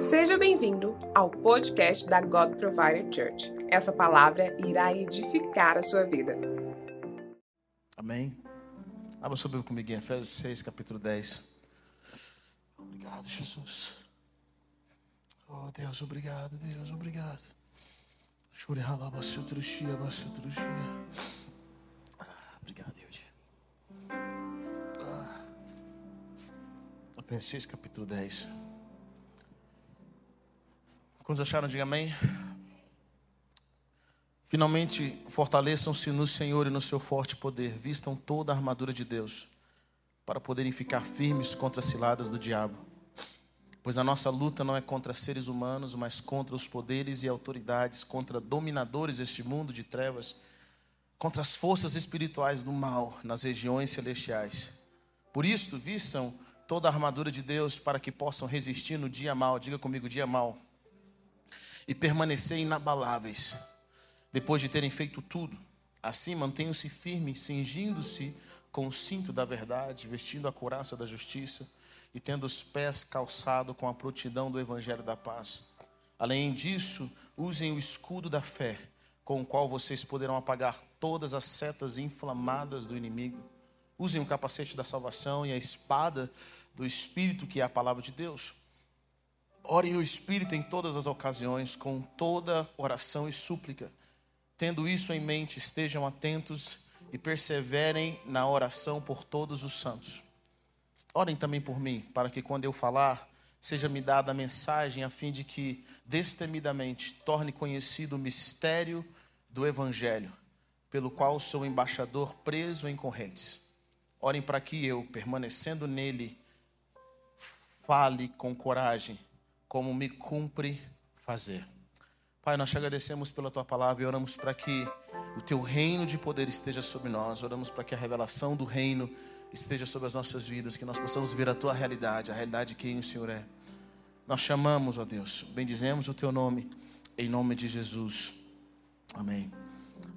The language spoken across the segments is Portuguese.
Seja bem-vindo ao podcast da God Provider Church. Essa palavra irá edificar a sua vida. Amém. Abra sua Bíblia comigo em Efésios 6, capítulo 10. Obrigado, Jesus. Oh, Deus, obrigado, Deus, obrigado. Ah, Obrigado, Deus. Ah. Efésios 6, capítulo 10. Quantos acharam? Diga amém. Finalmente, fortaleçam-se no Senhor e no seu forte poder. Vistam toda a armadura de Deus, para poderem ficar firmes contra as ciladas do diabo. Pois a nossa luta não é contra seres humanos, mas contra os poderes e autoridades, contra dominadores deste mundo de trevas, contra as forças espirituais do mal nas regiões celestiais. Por isso, vistam toda a armadura de Deus para que possam resistir no dia mal. Diga comigo, dia mal. E permanecer inabaláveis depois de terem feito tudo. Assim, mantenham-se firmes, cingindo-se com o cinto da verdade, vestindo a couraça da justiça e tendo os pés calçados com a prontidão do evangelho da paz. Além disso, usem o escudo da fé, com o qual vocês poderão apagar todas as setas inflamadas do inimigo. Usem o capacete da salvação e a espada do Espírito, que é a palavra de Deus. Orem no Espírito em todas as ocasiões, com toda oração e súplica. Tendo isso em mente, estejam atentos e perseverem na oração por todos os santos. Orem também por mim, para que quando eu falar, seja-me dada a mensagem, a fim de que, destemidamente, torne conhecido o mistério do Evangelho, pelo qual sou embaixador preso em correntes. Orem para que eu, permanecendo nele, fale com coragem, como me cumpre fazer. Pai, nós te agradecemos pela tua palavra e oramos para que o teu reino de poder esteja sobre nós. Oramos para que a revelação do reino esteja sobre as nossas vidas, que nós possamos ver a tua realidade, a realidade de quem o Senhor é. Nós chamamos, ó Deus, bendizemos o teu nome, em nome de Jesus. Amém.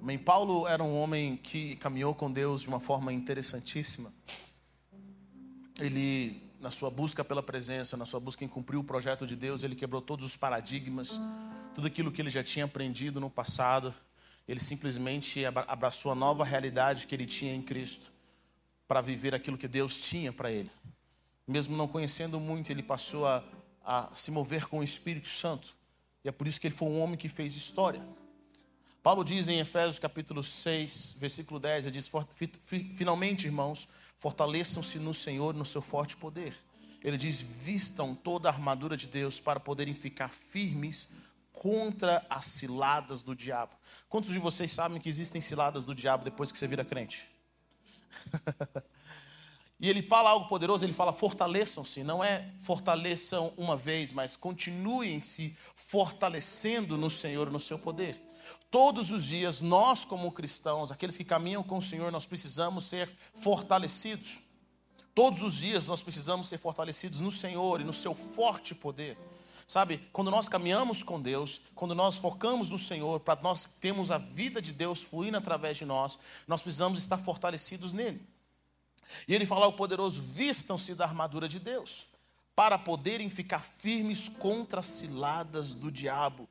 Amém. Paulo era um homem que caminhou com Deus de uma forma interessantíssima. Ele, na sua busca pela presença, na sua busca em cumprir o projeto de Deus, ele quebrou todos os paradigmas, tudo aquilo que ele já tinha aprendido no passado. Ele simplesmente abraçou a nova realidade que ele tinha em Cristo para viver aquilo que Deus tinha para ele. Mesmo não conhecendo muito, ele passou a, a se mover com o Espírito Santo. E é por isso que ele foi um homem que fez história. Paulo diz em Efésios capítulo 6, versículo 10, ele diz: Finalmente, irmãos, fortaleçam-se no Senhor, no seu forte poder. Ele diz: Vistam toda a armadura de Deus para poderem ficar firmes contra as ciladas do diabo. Quantos de vocês sabem que existem ciladas do diabo depois que você vira crente? e ele fala algo poderoso, ele fala: fortaleçam-se. Não é fortaleçam uma vez, mas continuem se fortalecendo no Senhor, no seu poder. Todos os dias, nós, como cristãos, aqueles que caminham com o Senhor, nós precisamos ser fortalecidos. Todos os dias nós precisamos ser fortalecidos no Senhor e no seu forte poder. Sabe, quando nós caminhamos com Deus, quando nós focamos no Senhor, para nós termos a vida de Deus fluindo através de nós, nós precisamos estar fortalecidos nele. E ele fala ao poderoso: vistam-se da armadura de Deus, para poderem ficar firmes contra as ciladas do diabo.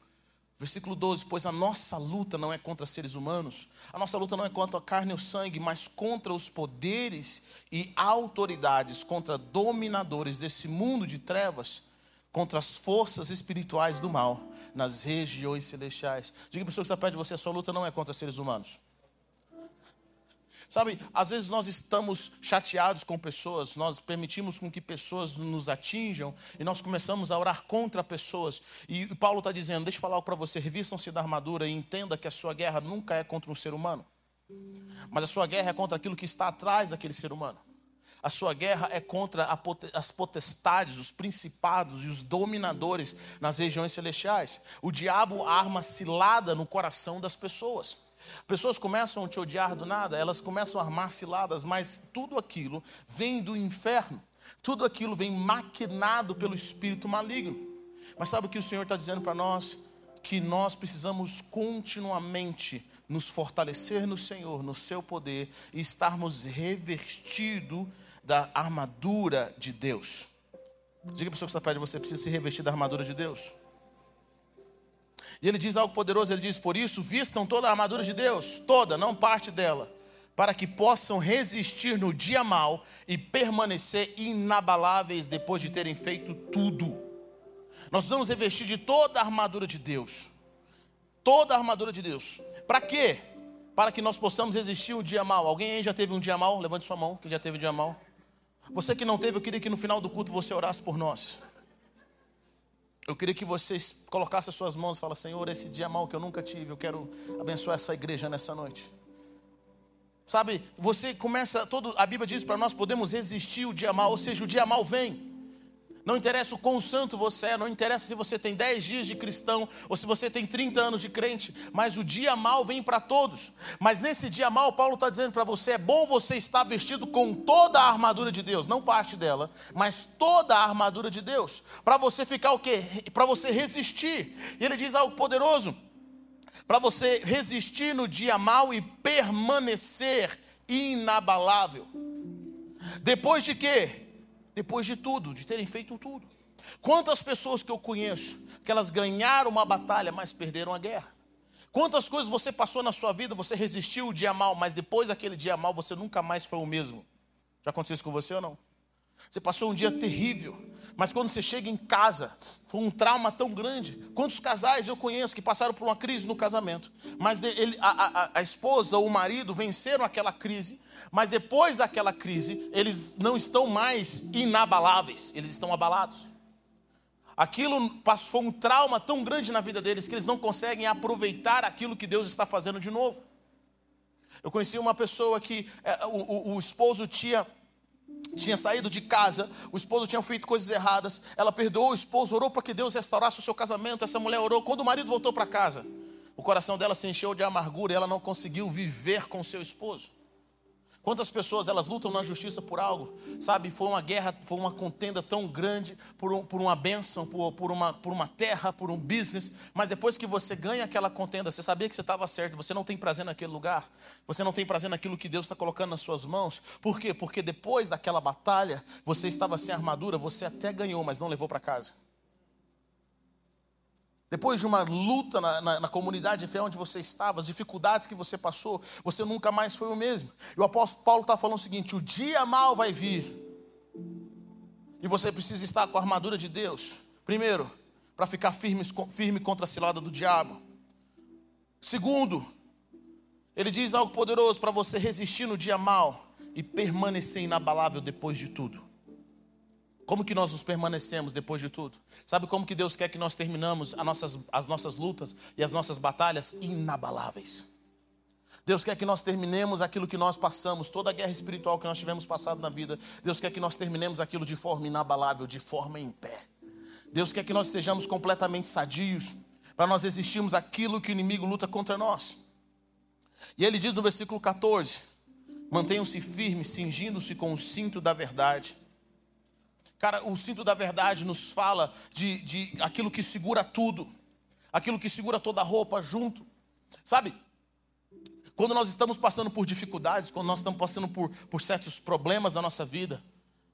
Versículo 12: Pois a nossa luta não é contra seres humanos, a nossa luta não é contra a carne ou sangue, mas contra os poderes e autoridades, contra dominadores desse mundo de trevas contra as forças espirituais do mal nas regiões celestiais. Diga para pessoa que está perto de você: a sua luta não é contra seres humanos. Sabe, às vezes nós estamos chateados com pessoas, nós permitimos com que pessoas nos atinjam e nós começamos a orar contra pessoas. E Paulo está dizendo: deixa eu falar para você, revistam-se da armadura e entenda que a sua guerra nunca é contra um ser humano, mas a sua guerra é contra aquilo que está atrás daquele ser humano. A sua guerra é contra as potestades, os principados e os dominadores nas regiões celestiais. O diabo arma cilada no coração das pessoas. Pessoas começam a te odiar do nada, elas começam a armar ciladas, mas tudo aquilo vem do inferno. Tudo aquilo vem maquinado pelo espírito maligno. Mas sabe o que o Senhor está dizendo para nós? Que nós precisamos continuamente nos fortalecer no Senhor, no seu poder e estarmos revestidos da armadura de Deus. Diga para a pessoa que está perto de você, precisa se revestir da armadura de Deus. E ele diz algo poderoso, ele diz, por isso, vistam toda a armadura de Deus, toda, não parte dela, para que possam resistir no dia mal e permanecer inabaláveis depois de terem feito tudo. Nós vamos revestir de toda a armadura de Deus. Toda a armadura de Deus. Para quê? Para que nós possamos resistir o dia mal. Alguém aí já teve um dia mal? Levante sua mão, que já teve um dia mal. Você que não teve, eu queria que no final do culto você orasse por nós. Eu queria que vocês colocassem as suas mãos e falassem, Senhor, esse dia mal que eu nunca tive, eu quero abençoar essa igreja nessa noite. Sabe, você começa, todo, a Bíblia diz para nós podemos resistir o dia mal, ou seja, o dia mal vem. Não interessa o quão santo você é, não interessa se você tem 10 dias de cristão ou se você tem 30 anos de crente, mas o dia mal vem para todos. Mas nesse dia mal, Paulo está dizendo para você: é bom você estar vestido com toda a armadura de Deus, não parte dela, mas toda a armadura de Deus, para você ficar o quê? Para você resistir. E ele diz algo poderoso: para você resistir no dia mal e permanecer inabalável. Depois de quê? Depois de tudo, de terem feito tudo. Quantas pessoas que eu conheço que elas ganharam uma batalha, mas perderam a guerra? Quantas coisas você passou na sua vida, você resistiu o dia mal, mas depois daquele dia mal você nunca mais foi o mesmo? Já aconteceu isso com você ou não? Você passou um dia terrível, mas quando você chega em casa, foi um trauma tão grande. Quantos casais eu conheço que passaram por uma crise no casamento, mas ele, a, a, a esposa ou o marido venceram aquela crise, mas depois daquela crise, eles não estão mais inabaláveis, eles estão abalados. Aquilo foi um trauma tão grande na vida deles que eles não conseguem aproveitar aquilo que Deus está fazendo de novo. Eu conheci uma pessoa que é, o, o, o esposo tinha tinha saído de casa, o esposo tinha feito coisas erradas, ela perdoou o esposo, orou para que Deus restaurasse o seu casamento, essa mulher orou. Quando o marido voltou para casa, o coração dela se encheu de amargura e ela não conseguiu viver com seu esposo. Quantas pessoas elas lutam na justiça por algo? Sabe, foi uma guerra, foi uma contenda tão grande por, um, por uma bênção, por, por, uma, por uma terra, por um business. Mas depois que você ganha aquela contenda, você sabia que você estava certo, você não tem prazer naquele lugar, você não tem prazer naquilo que Deus está colocando nas suas mãos. Por quê? Porque depois daquela batalha, você estava sem armadura, você até ganhou, mas não levou para casa. Depois de uma luta na, na, na, comunidade de fé onde você estava, as dificuldades que você passou, você nunca mais foi o mesmo. E o apóstolo Paulo está falando o seguinte: o dia mal vai vir. E você precisa estar com a armadura de Deus. Primeiro, para ficar firme, firme contra a cilada do diabo. Segundo, ele diz algo poderoso para você resistir no dia mal e permanecer inabalável depois de tudo. Como que nós nos permanecemos depois de tudo? Sabe como que Deus quer que nós terminamos as nossas, as nossas lutas e as nossas batalhas inabaláveis? Deus quer que nós terminemos aquilo que nós passamos, toda a guerra espiritual que nós tivemos passado na vida. Deus quer que nós terminemos aquilo de forma inabalável, de forma em pé. Deus quer que nós estejamos completamente sadios, para nós resistirmos aquilo que o inimigo luta contra nós. E ele diz no versículo 14: Mantenham-se firmes, cingindo-se com o cinto da verdade Cara, o cinto da verdade nos fala de, de aquilo que segura tudo, aquilo que segura toda a roupa junto. Sabe? Quando nós estamos passando por dificuldades, quando nós estamos passando por, por certos problemas da nossa vida,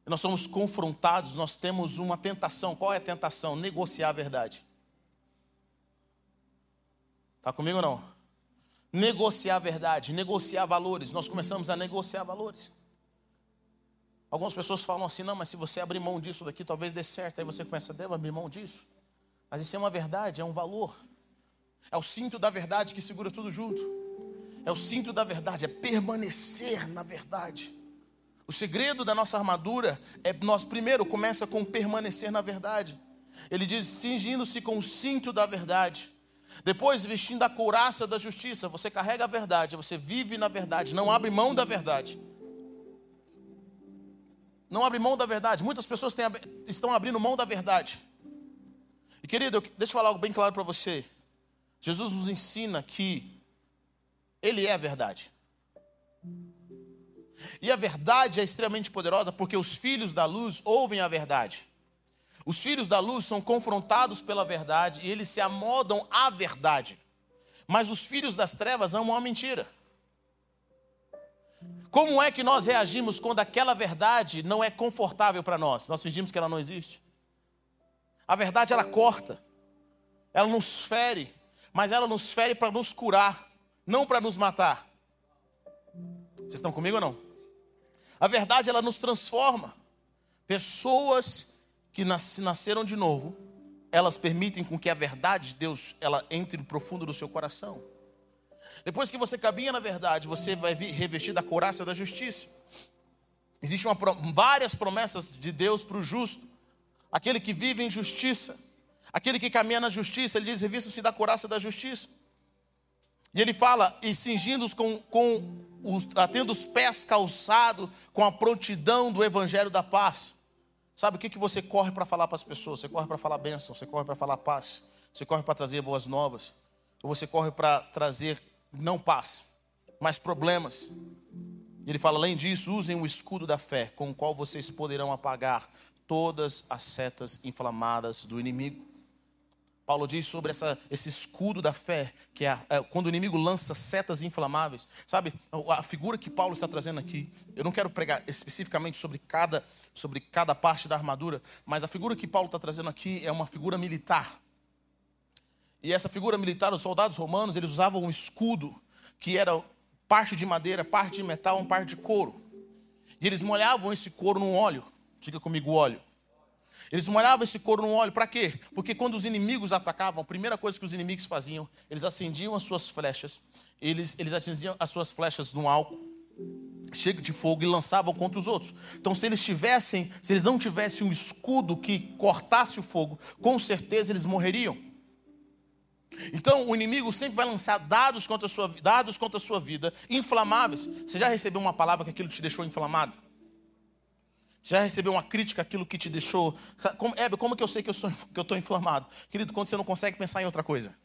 nós somos confrontados, nós temos uma tentação. Qual é a tentação? Negociar a verdade. Está comigo ou não? Negociar a verdade, negociar valores. Nós começamos a negociar valores. Algumas pessoas falam assim, não, mas se você abrir mão disso daqui, talvez dê certo. Aí você começa, devo abrir mão disso. Mas isso é uma verdade, é um valor. É o cinto da verdade que segura tudo junto. É o cinto da verdade, é permanecer na verdade. O segredo da nossa armadura é nós primeiro começa com permanecer na verdade. Ele diz cingindo-se com o cinto da verdade. Depois vestindo a couraça da justiça, você carrega a verdade, você vive na verdade, não abre mão da verdade não abre mão da verdade. Muitas pessoas têm, estão abrindo mão da verdade. E querido, eu, deixa eu falar algo bem claro para você. Jesus nos ensina que Ele é a verdade. E a verdade é extremamente poderosa porque os filhos da luz ouvem a verdade. Os filhos da luz são confrontados pela verdade e eles se amodam à verdade. Mas os filhos das trevas amam a mentira. Como é que nós reagimos quando aquela verdade não é confortável para nós? Nós fingimos que ela não existe. A verdade ela corta, ela nos fere, mas ela nos fere para nos curar, não para nos matar. Vocês estão comigo ou não? A verdade ela nos transforma. Pessoas que nasceram de novo, elas permitem com que a verdade de Deus ela entre no profundo do seu coração. Depois que você caminha na verdade, você vai revestir da couraça da justiça. Existem várias promessas de Deus para o justo, aquele que vive em justiça, aquele que caminha na justiça. Ele diz: revista-se da couraça da justiça. E ele fala: e cingindo-os com, com os, tendo os pés calçados com a prontidão do evangelho da paz. Sabe o que, que você corre para falar para as pessoas? Você corre para falar bênção, você corre para falar paz, você corre para trazer boas novas, ou você corre para trazer não paz, mas problemas. Ele fala, além disso, usem o escudo da fé, com o qual vocês poderão apagar todas as setas inflamadas do inimigo. Paulo diz sobre essa, esse escudo da fé, que é, é, quando o inimigo lança setas inflamáveis. Sabe, a figura que Paulo está trazendo aqui, eu não quero pregar especificamente sobre cada, sobre cada parte da armadura, mas a figura que Paulo está trazendo aqui é uma figura militar. E essa figura militar, os soldados romanos, eles usavam um escudo que era parte de madeira, parte de metal, uma parte de couro. E eles molhavam esse couro no óleo. Diga comigo, óleo. Eles molhavam esse couro no óleo, para quê? Porque quando os inimigos atacavam, a primeira coisa que os inimigos faziam, eles acendiam as suas flechas, eles, eles atingiam as suas flechas no álcool, cheio de fogo, e lançavam contra os outros. Então, se eles tivessem, se eles não tivessem um escudo que cortasse o fogo, com certeza eles morreriam. Então, o inimigo sempre vai lançar dados contra a sua, dados contra a sua vida, inflamáveis. Você já recebeu uma palavra que aquilo te deixou inflamado? Você já recebeu uma crítica, aquilo que te deixou. Como, Hebe, como que eu sei que eu estou inflamado? Querido, quando você não consegue pensar em outra coisa.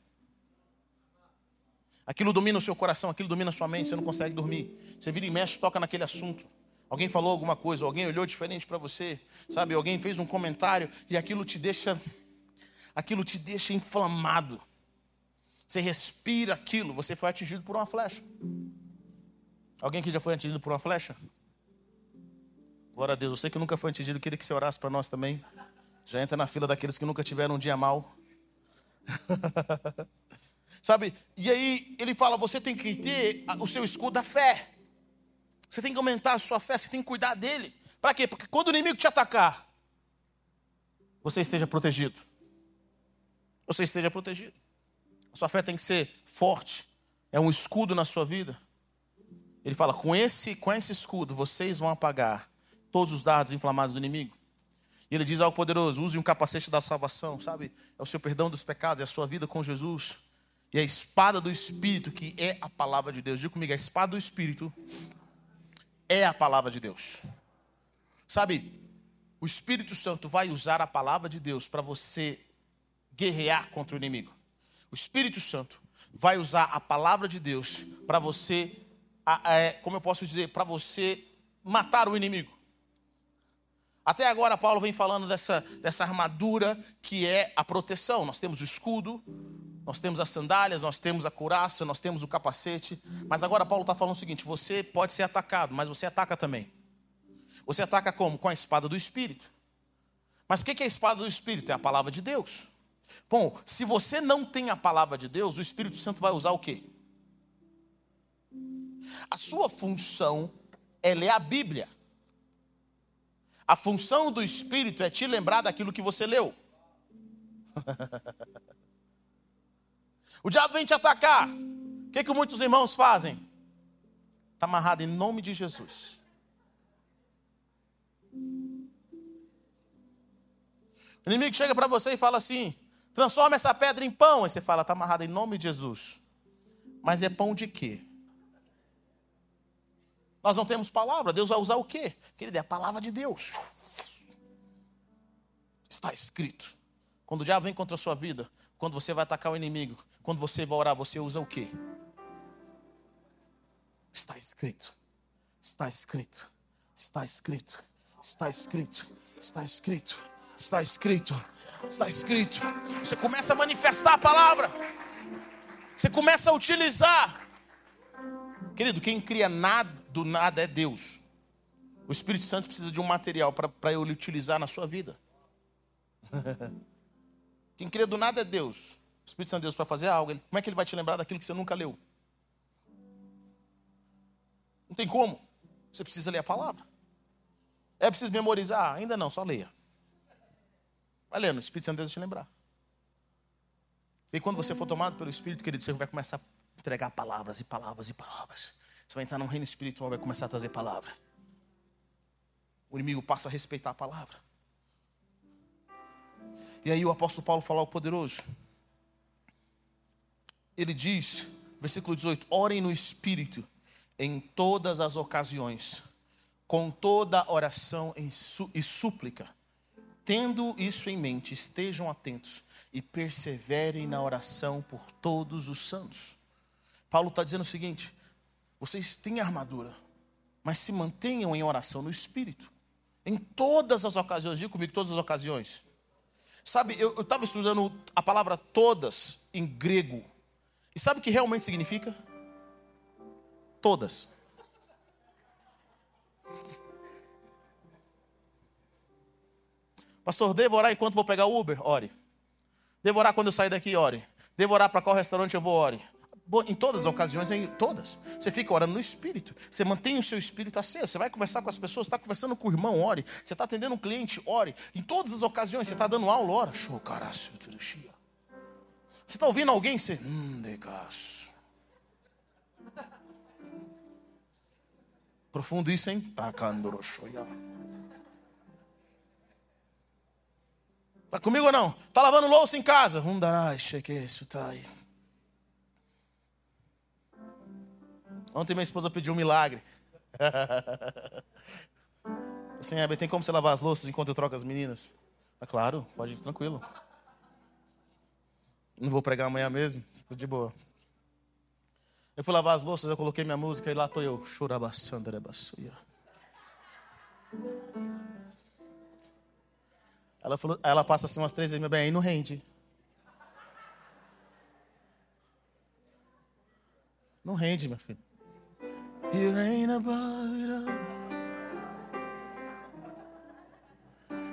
Aquilo domina o seu coração, aquilo domina a sua mente, você não consegue dormir. Você vira e mexe, toca naquele assunto. Alguém falou alguma coisa, alguém olhou diferente para você, sabe? Alguém fez um comentário e aquilo te deixa aquilo te deixa inflamado. Você respira aquilo, você foi atingido por uma flecha. Alguém que já foi atingido por uma flecha? Glória a Deus. Eu sei que nunca foi atingido, queria que você orasse para nós também. Já entra na fila daqueles que nunca tiveram um dia mal. Sabe? E aí ele fala: você tem que ter o seu escudo da fé. Você tem que aumentar a sua fé, você tem que cuidar dele. Para quê? Porque quando o inimigo te atacar, você esteja protegido. Você esteja protegido. A sua fé tem que ser forte. É um escudo na sua vida. Ele fala: com esse, com esse escudo, vocês vão apagar todos os dardos inflamados do inimigo. E ele diz ao poderoso: use um capacete da salvação, sabe? É o seu perdão dos pecados, é a sua vida com Jesus. E a espada do Espírito, que é a palavra de Deus. Diga comigo: a espada do Espírito é a palavra de Deus. Sabe, o Espírito Santo vai usar a palavra de Deus para você guerrear contra o inimigo. O Espírito Santo vai usar a palavra de Deus para você, como eu posso dizer, para você matar o inimigo. Até agora, Paulo vem falando dessa, dessa armadura que é a proteção. Nós temos o escudo, nós temos as sandálias, nós temos a couraça, nós temos o capacete. Mas agora, Paulo está falando o seguinte: você pode ser atacado, mas você ataca também. Você ataca como? Com a espada do Espírito. Mas o que é a espada do Espírito? É a palavra de Deus. Bom, se você não tem a palavra de Deus, o Espírito Santo vai usar o quê? A sua função é ler a Bíblia. A função do Espírito é te lembrar daquilo que você leu. o diabo vem te atacar. O que, que muitos irmãos fazem? Está amarrado em nome de Jesus. O inimigo chega para você e fala assim: transforma essa pedra em pão. Aí você fala: está amarrado em nome de Jesus. Mas é pão de quê? Nós não temos palavra. Deus vai usar o quê? Querido, é a palavra de Deus. Está escrito. Quando o diabo vem contra a sua vida, quando você vai atacar o inimigo, quando você vai orar, você usa o quê? Está escrito. Está escrito. Está escrito. Está escrito. Está escrito. Está escrito. Está escrito. Você começa a manifestar a palavra. Você começa a utilizar. Querido, quem cria nada do nada é Deus. O Espírito Santo precisa de um material para ele utilizar na sua vida. Quem cria do nada é Deus. O Espírito Santo de Deus para fazer algo. Ele, como é que ele vai te lembrar daquilo que você nunca leu? Não tem como. Você precisa ler a palavra. É preciso memorizar? Ainda não, só leia. Vai lendo, o Espírito Santo de Deus vai te lembrar. E quando você for tomado pelo Espírito, querido, você vai começar a entregar palavras e palavras e palavras. Você vai entrar num reino espiritual, vai começar a trazer palavra. O inimigo passa a respeitar a palavra. E aí o apóstolo Paulo fala ao poderoso. Ele diz, versículo 18: Orem no espírito em todas as ocasiões, com toda oração e súplica. Tendo isso em mente, estejam atentos e perseverem na oração por todos os santos. Paulo está dizendo o seguinte: vocês têm armadura, mas se mantenham em oração no espírito. Em todas as ocasiões, diga comigo, todas as ocasiões. Sabe, eu estava estudando a palavra todas em grego. E sabe o que realmente significa? Todas. Pastor, devo orar enquanto vou pegar o Uber? Ore. Devo orar quando eu sair daqui? Ore. Devo orar para qual restaurante eu vou? Ore. Em todas as ocasiões, em todas. Você fica orando no espírito. Você mantém o seu espírito aceso. Você vai conversar com as pessoas, está conversando com o irmão, ore. Você está atendendo um cliente, ore. Em todas as ocasiões, você está dando aula, ora. Show, Você está ouvindo alguém? Você. Hum, Profundo isso, hein? Tá comigo ou não? Tá lavando louça em casa? Tá Ontem minha esposa pediu um milagre. Assim, Heber, tem como você lavar as louças enquanto eu troco as meninas? É claro, pode ir tranquilo. Não vou pregar amanhã mesmo, tô de boa. Eu fui lavar as louças, eu coloquei minha música e lá estou eu. Ela, falou, ela passa assim umas três vezes, meu bem, aí não rende. Não rende, meu filho.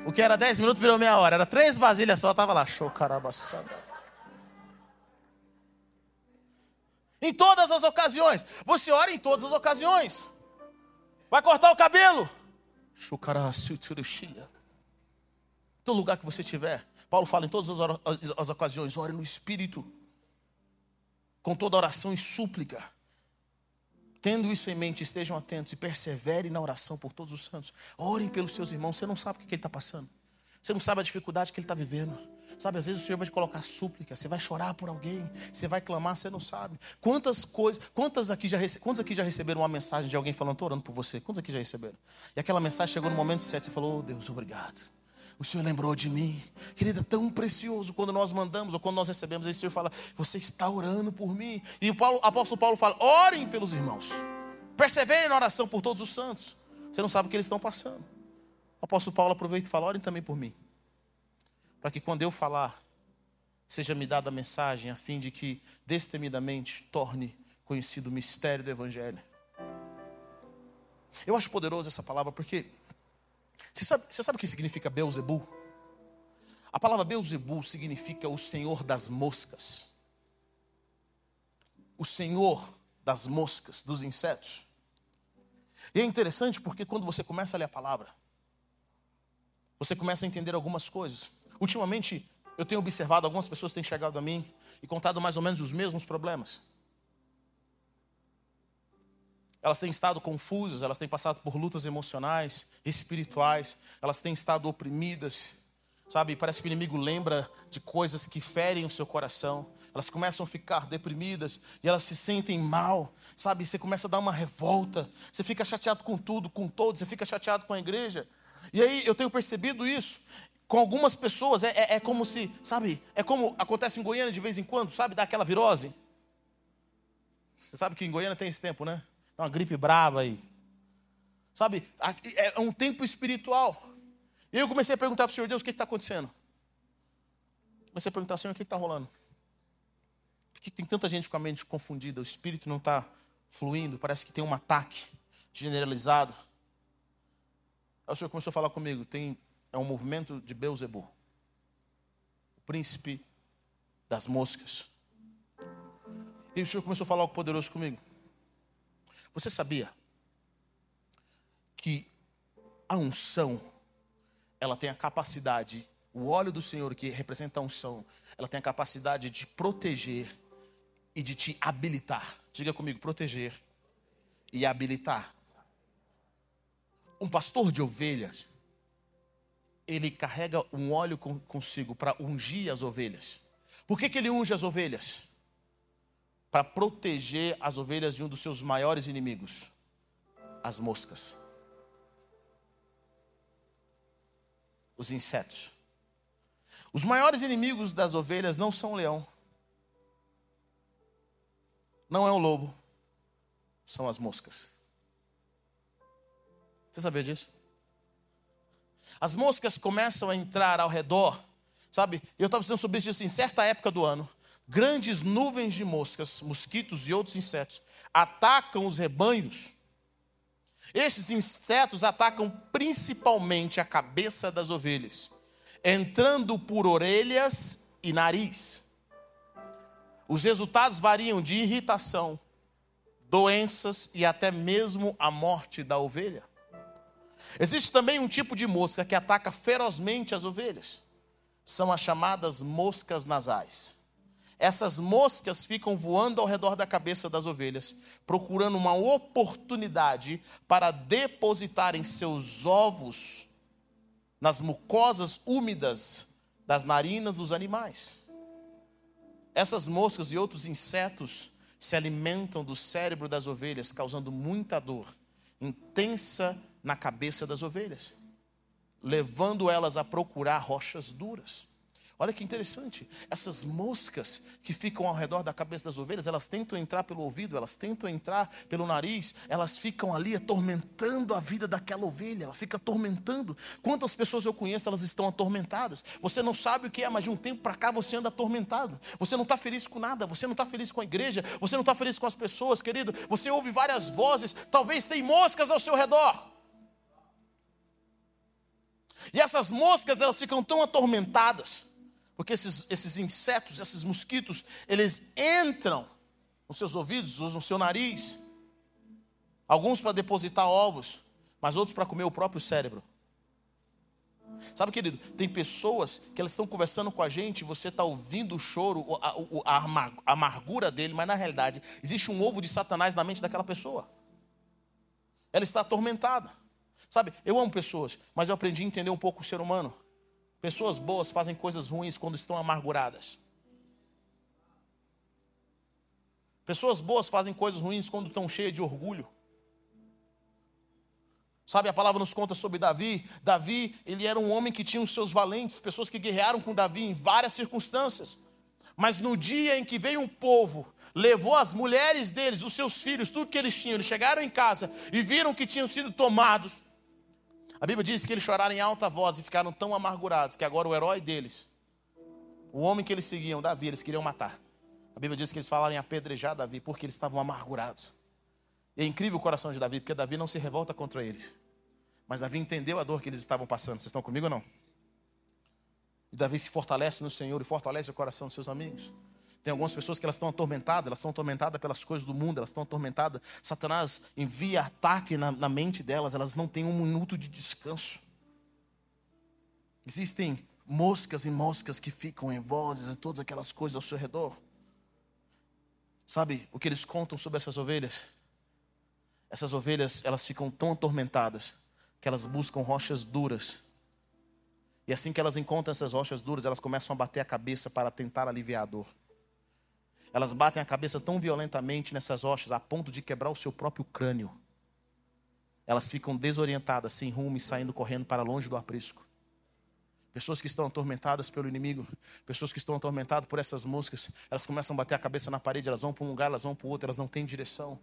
O que era dez minutos virou meia hora. Era três vasilhas só, tava lá. Show, carabaçada. Em todas as ocasiões. Você ora em todas as ocasiões. Vai cortar o cabelo? Do lugar que você estiver. Paulo fala em todas as, as ocasiões. Ore no Espírito. Com toda oração e súplica. Tendo isso em mente, estejam atentos e perseverem na oração por todos os santos. Orem pelos seus irmãos. Você não sabe o que ele está passando. Você não sabe a dificuldade que ele está vivendo. Sabe, às vezes o Senhor vai te colocar súplica, você vai chorar por alguém, você vai clamar, você não sabe. Quantas coisas, quantas aqui já, quantos aqui já receberam uma mensagem de alguém falando, estou orando por você? Quantos aqui já receberam? E aquela mensagem chegou no momento certo, você falou, oh Deus, obrigado. O Senhor lembrou de mim. Querida, é tão precioso quando nós mandamos ou quando nós recebemos. Aí o Senhor fala, você está orando por mim. E o Paulo, apóstolo Paulo fala, orem pelos irmãos. Perseverem na oração por todos os santos. Você não sabe o que eles estão passando. O apóstolo Paulo aproveita e fala, orem também por mim para que quando eu falar, seja me dada a mensagem a fim de que destemidamente torne conhecido o mistério do Evangelho. Eu acho poderoso essa palavra porque você sabe, você sabe o que significa Beuzebu? A palavra Beuzebu significa o Senhor das moscas. O Senhor das moscas, dos insetos. E é interessante porque quando você começa a ler a palavra, você começa a entender algumas coisas. Ultimamente, eu tenho observado, algumas pessoas têm chegado a mim e contado mais ou menos os mesmos problemas. Elas têm estado confusas, elas têm passado por lutas emocionais, espirituais, elas têm estado oprimidas, sabe? Parece que o inimigo lembra de coisas que ferem o seu coração. Elas começam a ficar deprimidas e elas se sentem mal, sabe? Você começa a dar uma revolta, você fica chateado com tudo, com todos, você fica chateado com a igreja. E aí eu tenho percebido isso com algumas pessoas é, é, é, como se, sabe, é como acontece em Goiânia de vez em quando, sabe, dá aquela virose. Você sabe que em Goiânia tem esse tempo, né? Uma gripe brava aí. Sabe, é um tempo espiritual. E eu comecei a perguntar para o Senhor Deus o que está acontecendo. Comecei a perguntar, Senhor, o que está rolando? Por que tem tanta gente com a mente confundida? O espírito não está fluindo, parece que tem um ataque generalizado. Aí o Senhor começou a falar comigo, tem é um movimento de Beuzebu. príncipe das moscas. E o Senhor começou a falar algo poderoso comigo. Você sabia que a unção, ela tem a capacidade, o óleo do Senhor que representa a unção, ela tem a capacidade de proteger e de te habilitar. Diga comigo, proteger e habilitar. Um pastor de ovelhas, ele carrega um óleo consigo para ungir as ovelhas. Por que, que ele unge as ovelhas? Para proteger as ovelhas de um dos seus maiores inimigos, as moscas. Os insetos. Os maiores inimigos das ovelhas não são o leão, não é o lobo, são as moscas. Você sabia disso? As moscas começam a entrar ao redor, sabe? Eu estava estudando sobre isso em certa época do ano, grandes nuvens de moscas, mosquitos e outros insetos atacam os rebanhos. Esses insetos atacam principalmente a cabeça das ovelhas, entrando por orelhas e nariz. Os resultados variam de irritação, doenças e até mesmo a morte da ovelha. Existe também um tipo de mosca que ataca ferozmente as ovelhas. São as chamadas moscas nasais. Essas moscas ficam voando ao redor da cabeça das ovelhas, procurando uma oportunidade para depositarem seus ovos nas mucosas úmidas das narinas dos animais. Essas moscas e outros insetos se alimentam do cérebro das ovelhas, causando muita dor, intensa na cabeça das ovelhas, levando elas a procurar rochas duras. Olha que interessante, essas moscas que ficam ao redor da cabeça das ovelhas, elas tentam entrar pelo ouvido, elas tentam entrar pelo nariz, elas ficam ali atormentando a vida daquela ovelha, ela fica atormentando. Quantas pessoas eu conheço, elas estão atormentadas. Você não sabe o que é, mas de um tempo para cá você anda atormentado. Você não está feliz com nada, você não está feliz com a igreja, você não está feliz com as pessoas, querido. Você ouve várias vozes, talvez tem moscas ao seu redor. E essas moscas, elas ficam tão atormentadas porque esses, esses insetos, esses mosquitos, eles entram nos seus ouvidos, no seu nariz. Alguns para depositar ovos, mas outros para comer o próprio cérebro. Sabe, querido, tem pessoas que elas estão conversando com a gente, você está ouvindo o choro, a, a, a amargura dele, mas na realidade existe um ovo de Satanás na mente daquela pessoa. Ela está atormentada. Sabe, eu amo pessoas, mas eu aprendi a entender um pouco o ser humano. Pessoas boas fazem coisas ruins quando estão amarguradas. Pessoas boas fazem coisas ruins quando estão cheias de orgulho. Sabe, a palavra nos conta sobre Davi. Davi, ele era um homem que tinha os seus valentes, pessoas que guerrearam com Davi em várias circunstâncias. Mas no dia em que veio um povo, levou as mulheres deles, os seus filhos, tudo que eles tinham, eles chegaram em casa e viram que tinham sido tomados. A Bíblia diz que eles choraram em alta voz e ficaram tão amargurados que agora o herói deles, o homem que eles seguiam, Davi, eles queriam matar. A Bíblia diz que eles falaram em apedrejar Davi porque eles estavam amargurados. E é incrível o coração de Davi, porque Davi não se revolta contra eles. Mas Davi entendeu a dor que eles estavam passando. Vocês estão comigo ou não? E Davi se fortalece no Senhor e fortalece o coração dos seus amigos. Tem algumas pessoas que elas estão atormentadas, elas estão atormentadas pelas coisas do mundo, elas estão atormentadas. Satanás envia ataque na, na mente delas, elas não têm um minuto de descanso. Existem moscas e moscas que ficam em vozes e todas aquelas coisas ao seu redor. Sabe o que eles contam sobre essas ovelhas? Essas ovelhas, elas ficam tão atormentadas que elas buscam rochas duras. E assim que elas encontram essas rochas duras, elas começam a bater a cabeça para tentar aliviar a dor. Elas batem a cabeça tão violentamente nessas rochas a ponto de quebrar o seu próprio crânio. Elas ficam desorientadas, sem rumo e saindo correndo para longe do aprisco. Pessoas que estão atormentadas pelo inimigo, pessoas que estão atormentadas por essas moscas, elas começam a bater a cabeça na parede, elas vão para um lugar, elas vão para o outro, elas não têm direção.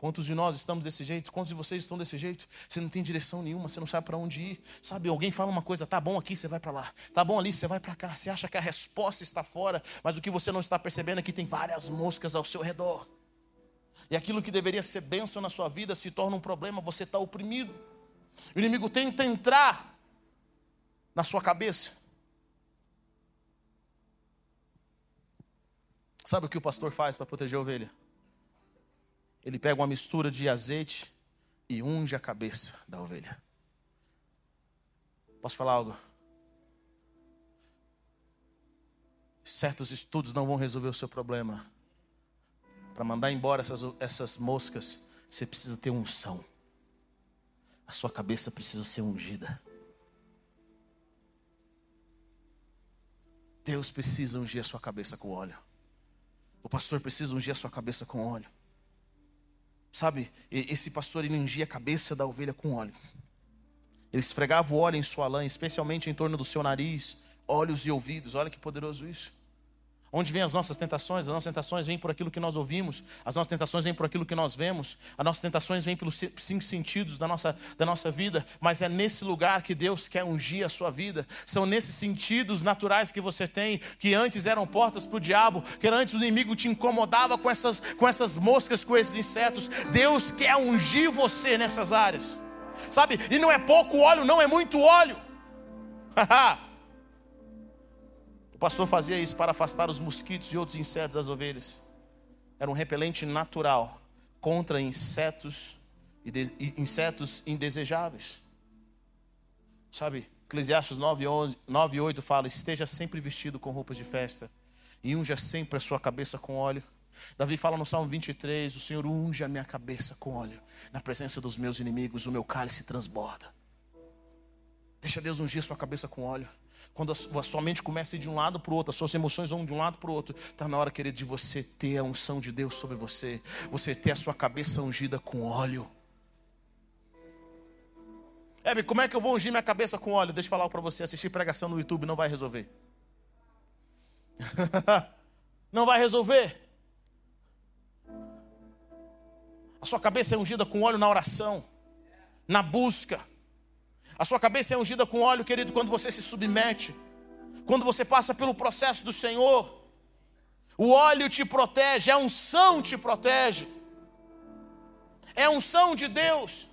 Quantos de nós estamos desse jeito? Quantos de vocês estão desse jeito? Você não tem direção nenhuma, você não sabe para onde ir. Sabe, alguém fala uma coisa, tá bom aqui, você vai para lá. Tá bom ali, você vai para cá. Você acha que a resposta está fora, mas o que você não está percebendo é que tem várias moscas ao seu redor. E aquilo que deveria ser bênção na sua vida se torna um problema, você está oprimido. O inimigo tenta entrar na sua cabeça. Sabe o que o pastor faz para proteger a ovelha? Ele pega uma mistura de azeite e unge a cabeça da ovelha. Posso falar algo? Certos estudos não vão resolver o seu problema. Para mandar embora essas, essas moscas, você precisa ter unção. A sua cabeça precisa ser ungida. Deus precisa ungir a sua cabeça com óleo. O pastor precisa ungir a sua cabeça com óleo. Sabe, esse pastor ele ungia a cabeça da ovelha com óleo. Ele esfregava o óleo em sua lã, especialmente em torno do seu nariz, olhos e ouvidos. Olha que poderoso isso. Onde vêm as nossas tentações? As nossas tentações vêm por aquilo que nós ouvimos, as nossas tentações vêm por aquilo que nós vemos, as nossas tentações vêm pelos cinco sentidos da nossa, da nossa vida, mas é nesse lugar que Deus quer ungir a sua vida. São nesses sentidos naturais que você tem, que antes eram portas para o diabo, que antes o inimigo te incomodava com essas, com essas moscas, com esses insetos. Deus quer ungir você nessas áreas, sabe? E não é pouco óleo, não é muito óleo. Haha pastor fazia isso para afastar os mosquitos e outros insetos das ovelhas. Era um repelente natural contra insetos e insetos indesejáveis. Sabe, Eclesiastes 9, 11, 9 8 fala: Esteja sempre vestido com roupas de festa e unja sempre a sua cabeça com óleo. Davi fala no Salmo 23: O Senhor unge a minha cabeça com óleo, na presença dos meus inimigos, o meu cálice transborda. Deixa Deus ungir a sua cabeça com óleo. Quando a sua mente começa a ir de um lado para o outro, as suas emoções vão de um lado para o outro, está na hora, querido, de você ter a unção de Deus sobre você, você ter a sua cabeça ungida com óleo. Hebe, como é que eu vou ungir minha cabeça com óleo? Deixa eu falar para você: assistir pregação no YouTube não vai resolver. não vai resolver. A sua cabeça é ungida com óleo na oração, na busca. A sua cabeça é ungida com óleo, querido, quando você se submete, quando você passa pelo processo do Senhor. O óleo te protege, a unção te protege. É a unção de Deus.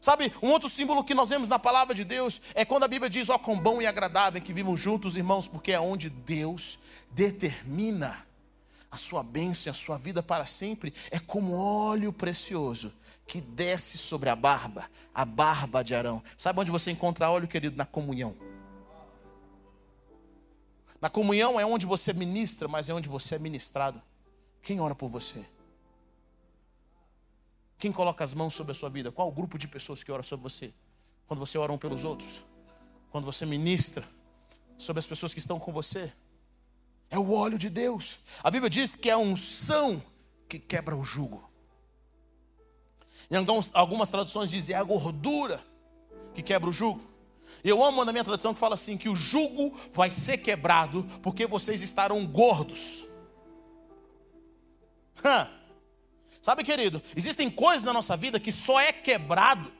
Sabe, um outro símbolo que nós vemos na palavra de Deus é quando a Bíblia diz: Ó, quão bom e agradável que vivam juntos, irmãos, porque é onde Deus determina a sua bênção, a sua vida para sempre, é como óleo precioso que desce sobre a barba, a barba de Arão. Sabe onde você encontra óleo, querido? Na comunhão. Na comunhão é onde você ministra, mas é onde você é ministrado. Quem ora por você? Quem coloca as mãos sobre a sua vida? Qual o grupo de pessoas que ora sobre você? Quando você ora um pelos outros? Quando você ministra sobre as pessoas que estão com você? É o óleo de Deus. A Bíblia diz que é a unção que quebra o jugo. Em algumas traduções dizem é a gordura que quebra o jugo. Eu amo na minha tradução que fala assim: que o jugo vai ser quebrado porque vocês estarão gordos. Hã. Sabe, querido, existem coisas na nossa vida que só é quebrado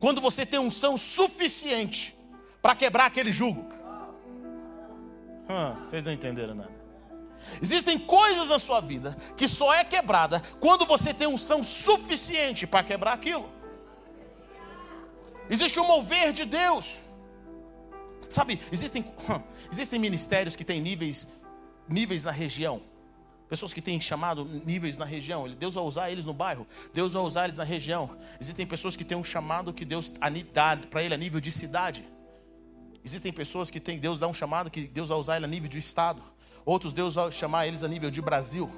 quando você tem unção suficiente para quebrar aquele jugo. Hã, vocês não entenderam nada. Existem coisas na sua vida que só é quebrada quando você tem unção suficiente para quebrar aquilo. Existe um mover de Deus. Sabe, existem, existem ministérios que têm níveis, níveis na região. Pessoas que têm chamado níveis na região. Deus vai usar eles no bairro. Deus vai usar eles na região. Existem pessoas que têm um chamado que Deus dá para ele a nível de cidade. Existem pessoas que têm Deus dá um chamado que Deus vai usar ele a nível de estado. Outros Deus vai chamar eles a nível de Brasil.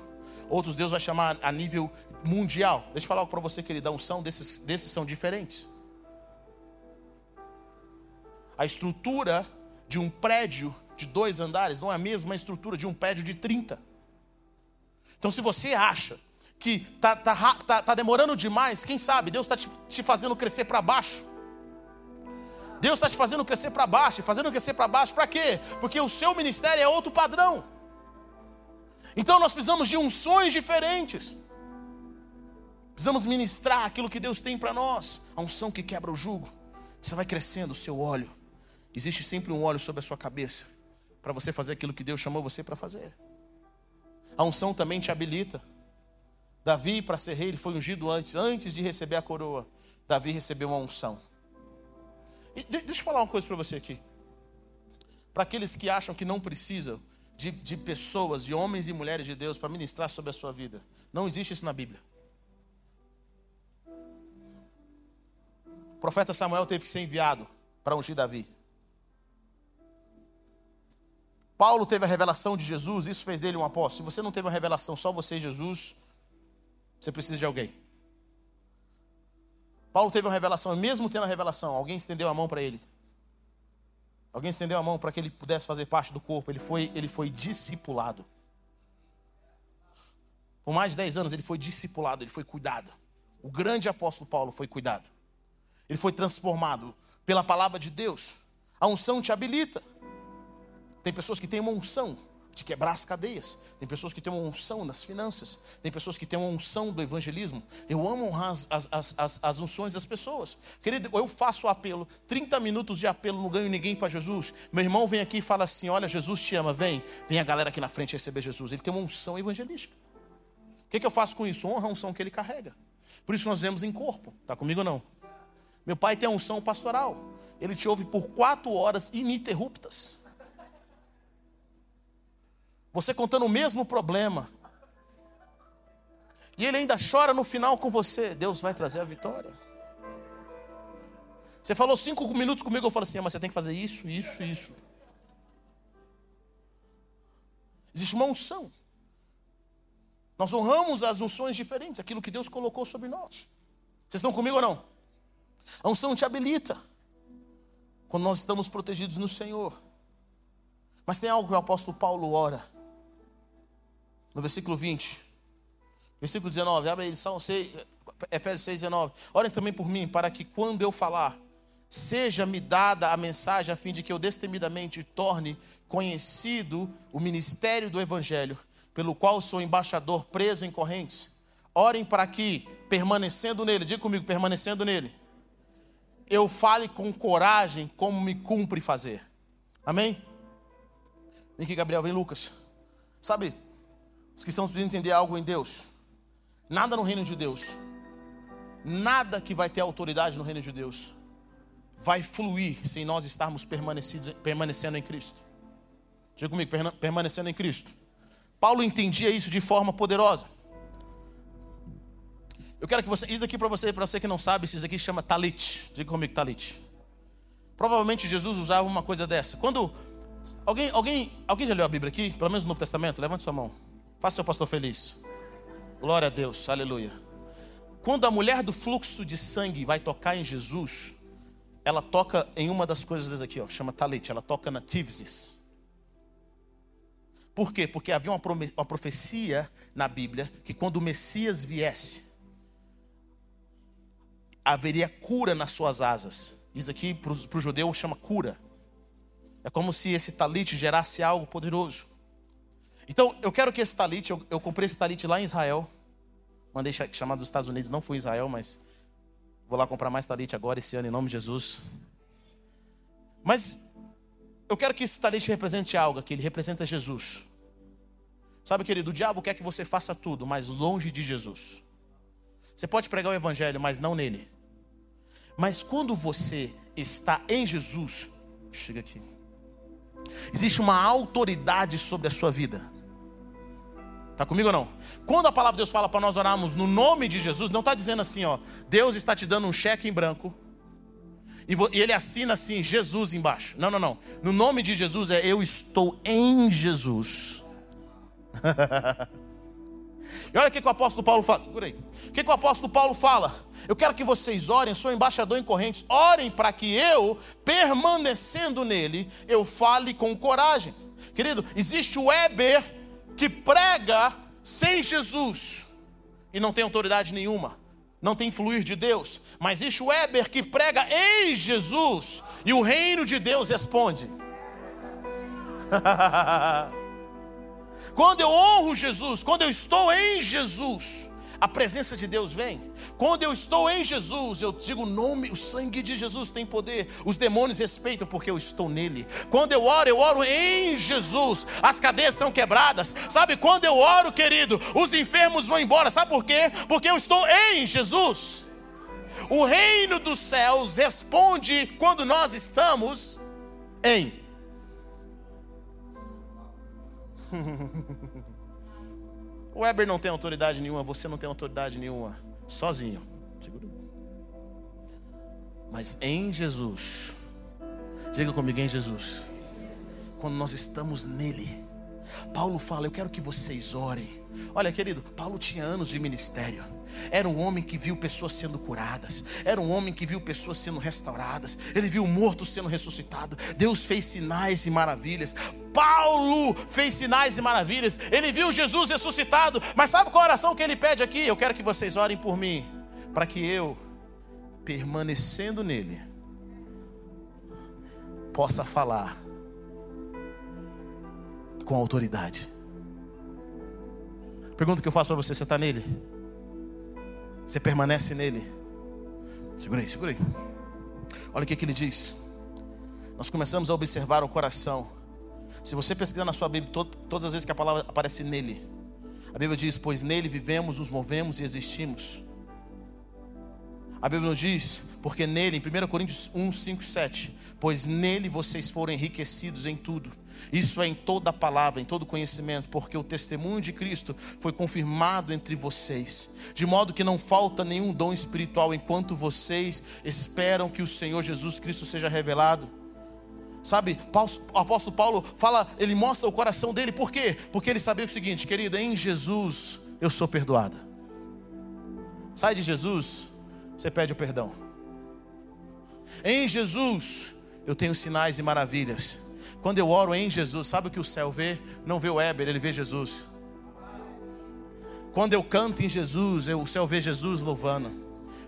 Outros Deus vai chamar a nível mundial. Deixa eu falar algo para você, querida. A unção desses, desses são diferentes. A estrutura de um prédio de dois andares não é a mesma estrutura de um prédio de 30. Então, se você acha que tá, tá, tá, tá demorando demais, quem sabe Deus está te, te fazendo crescer para baixo. Deus está te fazendo crescer para baixo, fazendo crescer para baixo, para quê? Porque o seu ministério é outro padrão. Então nós precisamos de unções diferentes. Precisamos ministrar aquilo que Deus tem para nós, a unção que quebra o jugo. Você vai crescendo o seu óleo. Existe sempre um óleo sobre a sua cabeça para você fazer aquilo que Deus chamou você para fazer. A unção também te habilita. Davi, para ser rei, ele foi ungido antes, antes de receber a coroa. Davi recebeu uma unção. E deixa eu falar uma coisa para você aqui. Para aqueles que acham que não precisam de, de pessoas, de homens e mulheres de Deus para ministrar sobre a sua vida. Não existe isso na Bíblia. O profeta Samuel teve que ser enviado para ungir Davi. Paulo teve a revelação de Jesus, isso fez dele um apóstolo. Se você não teve uma revelação, só você e Jesus, você precisa de alguém. Paulo teve uma revelação, e mesmo tendo a revelação, alguém estendeu a mão para ele. Alguém estendeu a mão para que ele pudesse fazer parte do corpo. Ele foi, ele foi discipulado. Por mais de 10 anos ele foi discipulado, ele foi cuidado. O grande apóstolo Paulo foi cuidado. Ele foi transformado pela palavra de Deus. A unção te habilita. Tem pessoas que têm uma unção de quebrar as cadeias. Tem pessoas que têm uma unção nas finanças. Tem pessoas que têm uma unção do evangelismo. Eu amo honrar as, as, as, as unções das pessoas. Querido, eu faço o apelo, 30 minutos de apelo, não ganho ninguém para Jesus. Meu irmão vem aqui e fala assim: Olha, Jesus te ama, vem. Vem a galera aqui na frente receber Jesus. Ele tem uma unção evangelística. O que, que eu faço com isso? Honra a unção que ele carrega. Por isso nós vemos em corpo. Está comigo ou não? Meu pai tem a unção pastoral. Ele te ouve por quatro horas ininterruptas. Você contando o mesmo problema. E ele ainda chora no final com você. Deus vai trazer a vitória. Você falou cinco minutos comigo, eu falo assim, ah, mas você tem que fazer isso, isso, isso. Existe uma unção. Nós honramos as unções diferentes, aquilo que Deus colocou sobre nós. Vocês estão comigo ou não? A unção te habilita quando nós estamos protegidos no Senhor. Mas tem algo que o apóstolo Paulo ora no versículo 20. Versículo 19, abre aí, São 6, Efésios 6, 19. Orem também por mim, para que quando eu falar, seja-me dada a mensagem, a fim de que eu destemidamente torne conhecido o ministério do Evangelho, pelo qual sou embaixador preso em correntes. Orem para que, permanecendo nele, diga comigo, permanecendo nele, eu fale com coragem como me cumpre fazer. Amém? Vem aqui, Gabriel, vem Lucas. Sabe, os cristãos precisam entender algo em Deus. Nada no reino de Deus, nada que vai ter autoridade no reino de Deus, vai fluir sem nós estarmos permanecendo em Cristo. Diga comigo, permanecendo em Cristo. Paulo entendia isso de forma poderosa. Eu quero que você, isso aqui para você, para você que não sabe, isso aqui chama talit. Diga comigo, talit. Provavelmente Jesus usava uma coisa dessa. Quando alguém, alguém, alguém já leu a Bíblia aqui, pelo menos no Novo Testamento, levante sua mão. Faça seu pastor feliz. Glória a Deus, aleluia. Quando a mulher do fluxo de sangue vai tocar em Jesus, ela toca em uma das coisas aqui, ó, chama talit, ela toca na tivsis. Por quê? Porque havia uma profecia na Bíblia que quando o Messias viesse, haveria cura nas suas asas. Isso aqui para o judeu chama cura. É como se esse talit gerasse algo poderoso. Então, eu quero que esse talit, eu, eu comprei esse talit lá em Israel. Mandei chamar dos Estados Unidos, não fui em Israel, mas vou lá comprar mais talit agora esse ano, em nome de Jesus. Mas eu quero que esse talit represente algo, que ele representa Jesus. Sabe, querido, o diabo quer que você faça tudo, mas longe de Jesus. Você pode pregar o evangelho, mas não nele. Mas quando você está em Jesus, chega aqui. Existe uma autoridade sobre a sua vida. Está comigo ou não? Quando a palavra de Deus fala para nós orarmos no nome de Jesus, não está dizendo assim, ó, Deus está te dando um cheque em branco e, ele assina assim, Jesus embaixo. Não, não, não. No nome de Jesus é eu estou em Jesus. e olha o que, o apóstolo Paulo fala. Segura aí. O que, o apóstolo Paulo fala? Eu quero que vocês orem, sou embaixador em correntes, orem para que eu, permanecendo nele, eu fale com coragem. Querido, existe o Weber que prega sem Jesus e não tem autoridade nenhuma, não tem fluir de Deus, mas existe o Weber que prega em Jesus e o reino de Deus responde. quando eu honro Jesus, quando eu estou em Jesus, a presença de Deus vem. Quando eu estou em Jesus, eu digo o nome, o sangue de Jesus tem poder. Os demônios respeitam porque eu estou nele. Quando eu oro, eu oro em Jesus. As cadeias são quebradas. Sabe quando eu oro, querido, os enfermos vão embora. Sabe por quê? Porque eu estou em Jesus. O reino dos céus responde quando nós estamos em. o Weber não tem autoridade nenhuma, você não tem autoridade nenhuma. Sozinho. Mas em Jesus, diga comigo em Jesus, quando nós estamos nele, Paulo fala: Eu quero que vocês orem. Olha, querido, Paulo tinha anos de ministério. Era um homem que viu pessoas sendo curadas. Era um homem que viu pessoas sendo restauradas. Ele viu mortos sendo ressuscitados. Deus fez sinais e maravilhas. Paulo fez sinais e maravilhas. Ele viu Jesus ressuscitado. Mas sabe qual a oração que ele pede aqui? Eu quero que vocês orem por mim. Para que eu, permanecendo nele, possa falar com autoridade. Pergunta que eu faço para você: você está nele? Você permanece nele? Segura aí, segura aí. Olha o que, que ele diz. Nós começamos a observar o coração. Se você pesquisar na sua Bíblia, to todas as vezes que a palavra aparece nele, a Bíblia diz: Pois nele vivemos, nos movemos e existimos. A Bíblia nos diz, porque nele, em 1 Coríntios 1, 5, 7, pois nele vocês foram enriquecidos em tudo. Isso é em toda a palavra, em todo conhecimento, porque o testemunho de Cristo foi confirmado entre vocês, de modo que não falta nenhum dom espiritual enquanto vocês esperam que o Senhor Jesus Cristo seja revelado. Sabe, o apóstolo Paulo fala, ele mostra o coração dele, por quê? Porque ele sabia o seguinte, querido, em Jesus eu sou perdoado. Sai de Jesus, você pede o perdão. Em Jesus eu tenho sinais e maravilhas. Quando eu oro em Jesus, sabe o que o céu vê? Não vê o Éber, ele vê Jesus. Quando eu canto em Jesus, eu, o céu vê Jesus louvando.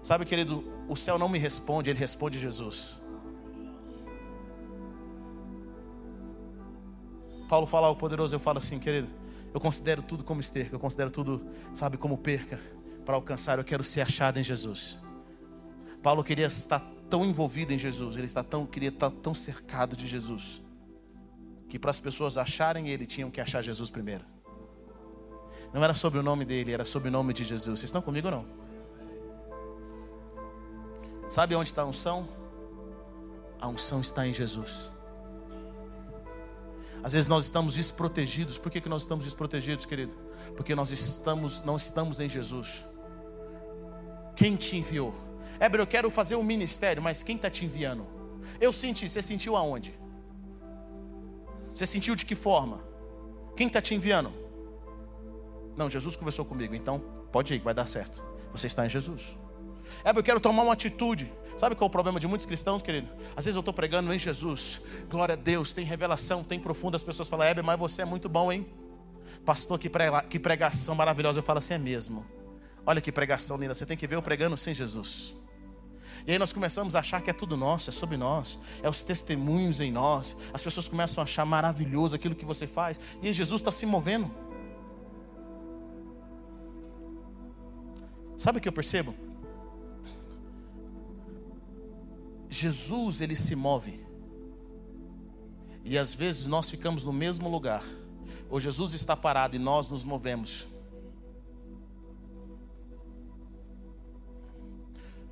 Sabe, querido, o céu não me responde, ele responde Jesus. Paulo fala ao poderoso, eu falo assim, querido, eu considero tudo como esterco, eu considero tudo, sabe, como perca para alcançar, eu quero ser achado em Jesus. Paulo queria estar tão envolvido em Jesus, ele está tão, queria estar tão cercado de Jesus, que para as pessoas acharem ele, tinham que achar Jesus primeiro. Não era sobre o nome dele, era sobre o nome de Jesus. Vocês estão comigo ou não? Sabe onde está a unção? A unção está em Jesus. Às vezes nós estamos desprotegidos. Por que, que nós estamos desprotegidos, querido? Porque nós estamos, não estamos em Jesus. Quem te enviou? Éber, eu quero fazer um ministério, mas quem está te enviando? Eu senti, você sentiu aonde? Você sentiu de que forma? Quem está te enviando? Não, Jesus conversou comigo, então pode ir, vai dar certo. Você está em Jesus. É, eu quero tomar uma atitude. Sabe qual é o problema de muitos cristãos, querido? Às vezes eu estou pregando em Jesus. Glória a Deus, tem revelação, tem profunda. As pessoas falam, Heber, mas você é muito bom, hein? Pastor, que, prega, que pregação maravilhosa. Eu falo assim, é mesmo. Olha que pregação linda. Você tem que ver eu pregando sem Jesus. E aí nós começamos a achar que é tudo nosso, é sobre nós, é os testemunhos em nós. As pessoas começam a achar maravilhoso aquilo que você faz. E Jesus está se movendo. Sabe o que eu percebo? Jesus, ele se move. E às vezes nós ficamos no mesmo lugar. Ou Jesus está parado e nós nos movemos.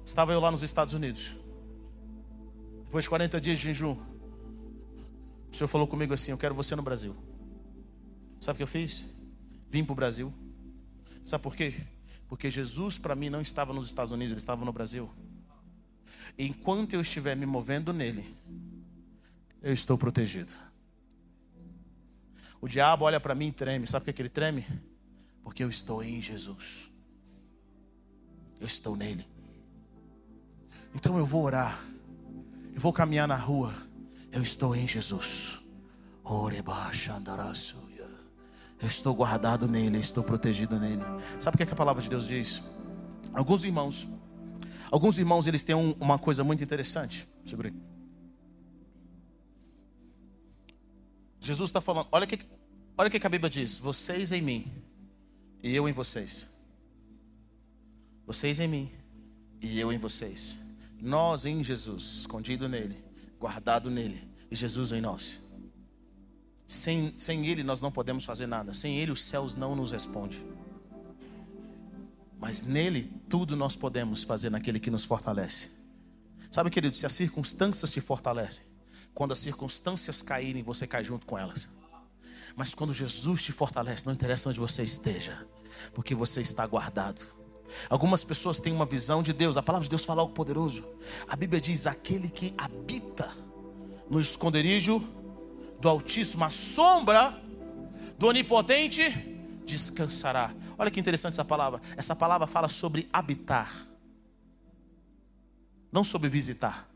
Estava eu lá nos Estados Unidos. Depois de 40 dias de jejum. O Senhor falou comigo assim: Eu quero você no Brasil. Sabe o que eu fiz? Vim para o Brasil. Sabe por quê? Porque Jesus para mim não estava nos Estados Unidos, ele estava no Brasil. Enquanto eu estiver me movendo nele, eu estou protegido. O diabo olha para mim e treme. Sabe por que ele treme? Porque eu estou em Jesus. Eu estou nele. Então eu vou orar. Eu vou caminhar na rua. Eu estou em Jesus. Eu estou guardado nele, eu estou protegido nele. Sabe o que, é que a palavra de Deus diz? Alguns irmãos, alguns irmãos eles têm um, uma coisa muito interessante. Segura. Jesus está falando, olha o que, olha que a Bíblia diz: vocês em mim e eu em vocês. Vocês em mim e eu em vocês. Nós em Jesus, escondido nele, guardado nele, e Jesus em nós. Sem, sem Ele nós não podemos fazer nada. Sem Ele os céus não nos respondem. Mas nele tudo nós podemos fazer naquele que nos fortalece. Sabe, querido, se as circunstâncias te fortalecem, quando as circunstâncias caírem, você cai junto com elas. Mas quando Jesus te fortalece, não interessa onde você esteja, porque você está guardado. Algumas pessoas têm uma visão de Deus, a palavra de Deus fala algo poderoso. A Bíblia diz: aquele que habita no esconderijo do Altíssimo, a sombra do Onipotente, descansará. Olha que interessante essa palavra. Essa palavra fala sobre habitar, não sobre visitar.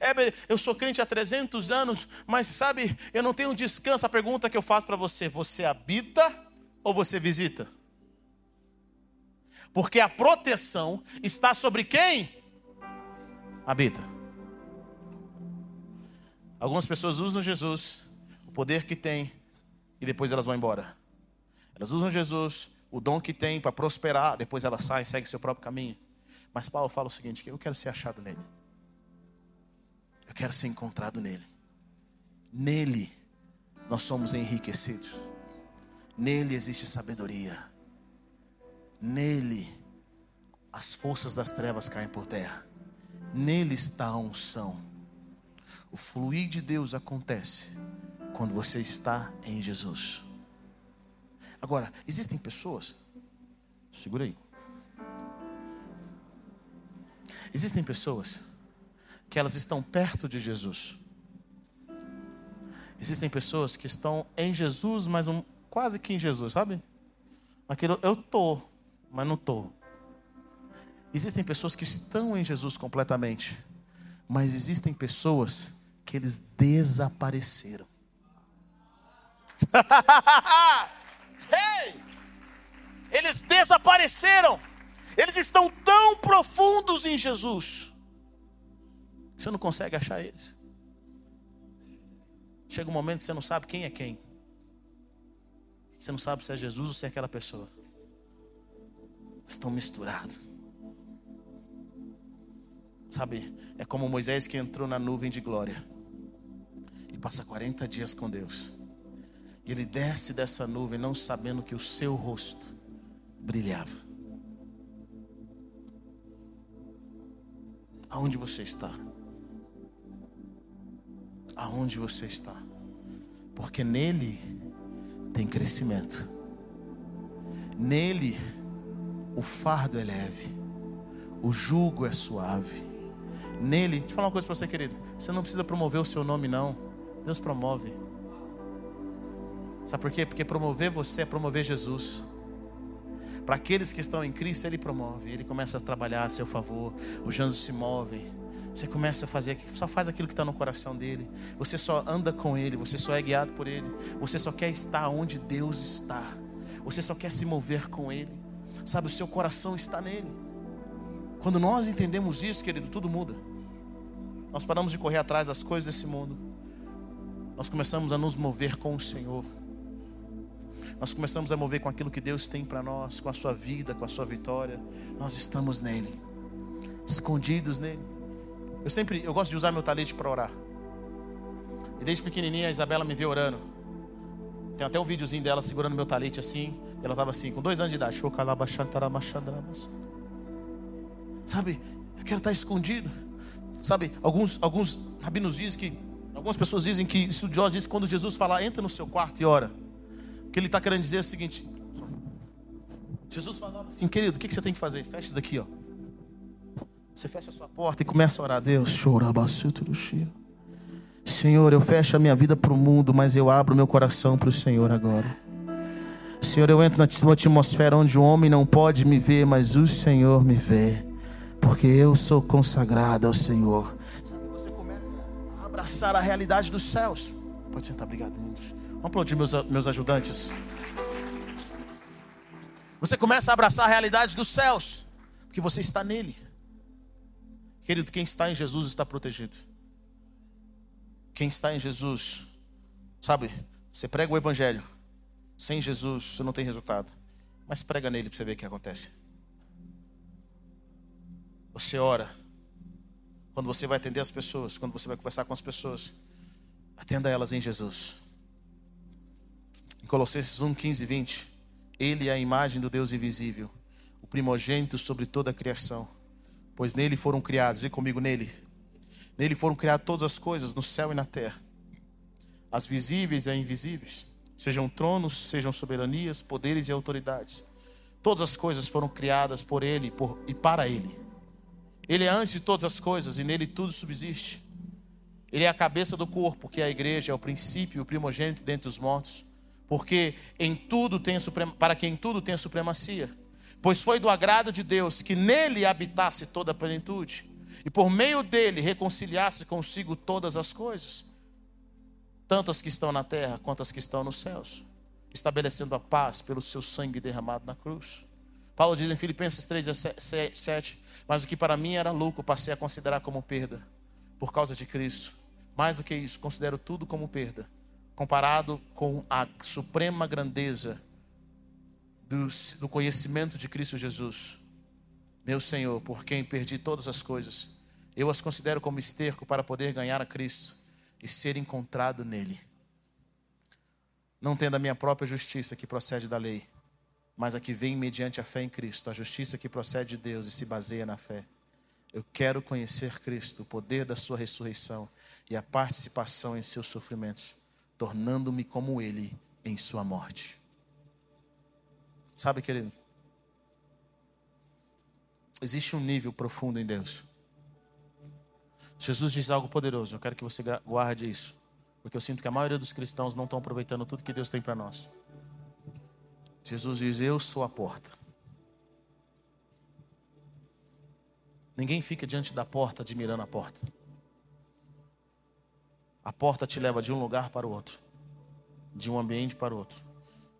Éber, eu sou crente há 300 anos, mas sabe, eu não tenho descanso. A pergunta que eu faço para você: você habita ou você visita? Porque a proteção está sobre quem? Habita. Algumas pessoas usam Jesus, o poder que tem, e depois elas vão embora. Elas usam Jesus, o dom que tem para prosperar, depois elas saem, seguem seu próprio caminho. Mas Paulo fala o seguinte: eu quero ser achado nele. Eu quero ser encontrado nele. Nele nós somos enriquecidos. Nele existe sabedoria. Nele as forças das trevas caem por terra. Nele está a unção. O fluir de Deus acontece quando você está em Jesus. Agora, existem pessoas, segura aí. Existem pessoas que elas estão perto de Jesus. Existem pessoas que estão em Jesus, mas um, quase que em Jesus, sabe? Aquilo, eu tô, mas não tô. Existem pessoas que estão em Jesus completamente, mas existem pessoas que eles desapareceram. hey! Eles desapareceram. Eles estão tão profundos em Jesus você não consegue achar eles. Chega um momento que você não sabe quem é quem. Você não sabe se é Jesus ou se é aquela pessoa. Estão misturados. Sabe, é como Moisés que entrou na nuvem de glória e passa 40 dias com Deus. E ele desce dessa nuvem não sabendo que o seu rosto brilhava. Aonde você está? aonde você está, porque nele tem crescimento, nele o fardo é leve, o jugo é suave, nele, deixa eu falar uma coisa para você, querido, você não precisa promover o seu nome, não, Deus promove. Sabe por quê? Porque promover você é promover Jesus. Para aqueles que estão em Cristo, Ele promove, Ele começa a trabalhar a seu favor, os anjos se movem, você começa a fazer, só faz aquilo que está no coração dele. Você só anda com ele, você só é guiado por ele. Você só quer estar onde Deus está. Você só quer se mover com ele. Sabe, o seu coração está nele. Quando nós entendemos isso, querido, tudo muda. Nós paramos de correr atrás das coisas desse mundo. Nós começamos a nos mover com o Senhor. Nós começamos a mover com aquilo que Deus tem para nós, com a sua vida, com a sua vitória. Nós estamos nele, escondidos nele. Eu sempre, eu gosto de usar meu talete para orar. E desde pequenininha a Isabela me vê orando. Tem até um videozinho dela segurando meu talete assim. ela estava assim, com dois anos de idade. Sabe, eu quero estar escondido. Sabe, alguns, alguns rabinos dizem que, algumas pessoas dizem que, estudiosos dizem que quando Jesus falar, entra no seu quarto e ora. O que ele está querendo dizer é o seguinte: Jesus falava assim, querido, o que você tem que fazer? Fecha isso daqui, ó. Você fecha a sua porta e começa a orar a Deus. Senhor, eu fecho a minha vida para o mundo, mas eu abro meu coração para o Senhor agora. Senhor, eu entro na atmosfera onde o homem não pode me ver, mas o Senhor me vê. Porque eu sou consagrado ao Senhor. Sabe, você começa a abraçar a realidade dos céus. Pode sentar, obrigado, lindos. Vamos aplaudir meus, meus ajudantes. Você começa a abraçar a realidade dos céus, porque você está nele. Querido, quem está em Jesus está protegido. Quem está em Jesus, sabe, você prega o Evangelho. Sem Jesus, você não tem resultado. Mas prega nele para você ver o que acontece. Você ora. Quando você vai atender as pessoas, quando você vai conversar com as pessoas, atenda elas em Jesus. Em Colossenses 1, 15 e 20, Ele é a imagem do Deus invisível, o primogênito sobre toda a criação pois nele foram criados, e comigo nele. Nele foram criadas todas as coisas, no céu e na terra, as visíveis e as invisíveis, sejam tronos, sejam soberanias, poderes e autoridades. Todas as coisas foram criadas por Ele por, e para Ele. Ele é antes de todas as coisas e nele tudo subsiste. Ele é a cabeça do corpo, que é a igreja, é o princípio, o primogênito dentre os mortos, porque em tudo tem para quem tudo tem a supremacia. Pois foi do agrado de Deus que nele habitasse toda a plenitude, e por meio dele reconciliasse consigo todas as coisas, tanto as que estão na terra quanto as que estão nos céus, estabelecendo a paz pelo seu sangue derramado na cruz. Paulo diz em Filipenses 3, 7, mas o que para mim era lucro, passei a considerar como perda, por causa de Cristo. Mais do que isso, considero tudo como perda, comparado com a suprema grandeza do, conhecimento de Cristo Jesus, meu Senhor, por quem perdi todas as coisas. Eu as considero como esterco para poder ganhar a Cristo e ser encontrado nele. Não tendo a minha própria justiça que procede da lei, mas a que vem mediante a fé em Cristo, a justiça que procede de Deus e se baseia na fé. Eu quero conhecer Cristo, o poder da sua ressurreição e a participação em seus sofrimentos, tornando-me como ele em sua morte. Sabe, querido? Existe um nível profundo em Deus. Jesus diz algo poderoso, eu quero que você guarde isso. Porque eu sinto que a maioria dos cristãos não estão aproveitando tudo que Deus tem para nós. Jesus diz: Eu sou a porta. Ninguém fica diante da porta admirando a porta. A porta te leva de um lugar para o outro, de um ambiente para o outro.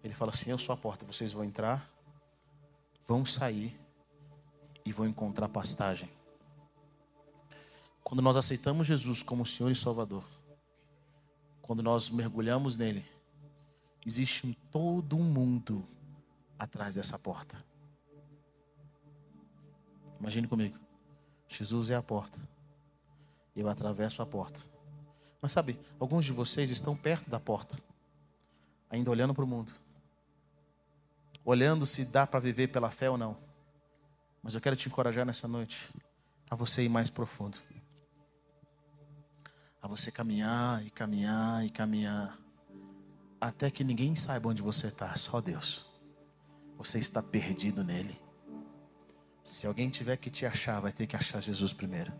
Ele fala assim: Eu sou a porta. Vocês vão entrar, vão sair e vão encontrar pastagem. Quando nós aceitamos Jesus como Senhor e Salvador, quando nós mergulhamos nele, existe um, todo um mundo atrás dessa porta. Imagine comigo. Jesus é a porta. Eu atravesso a porta. Mas sabe, alguns de vocês estão perto da porta, ainda olhando para o mundo, olhando se dá para viver pela fé ou não. Mas eu quero te encorajar nessa noite a você ir mais profundo a você caminhar e caminhar e caminhar, até que ninguém saiba onde você está, só Deus. Você está perdido nele. Se alguém tiver que te achar, vai ter que achar Jesus primeiro.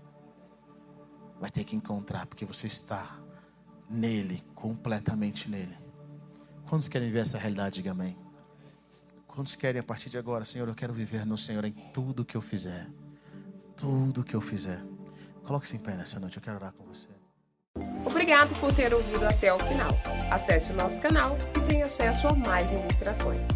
Vai ter que encontrar, porque você está nele, completamente nele. Quantos querem ver essa realidade? Diga amém. Quantos querem a partir de agora, Senhor, eu quero viver no Senhor em tudo que eu fizer. Tudo que eu fizer. Coloque-se em pé nessa noite, eu quero orar com você. Obrigado por ter ouvido até o final. Acesse o nosso canal e tenha acesso a mais ministrações.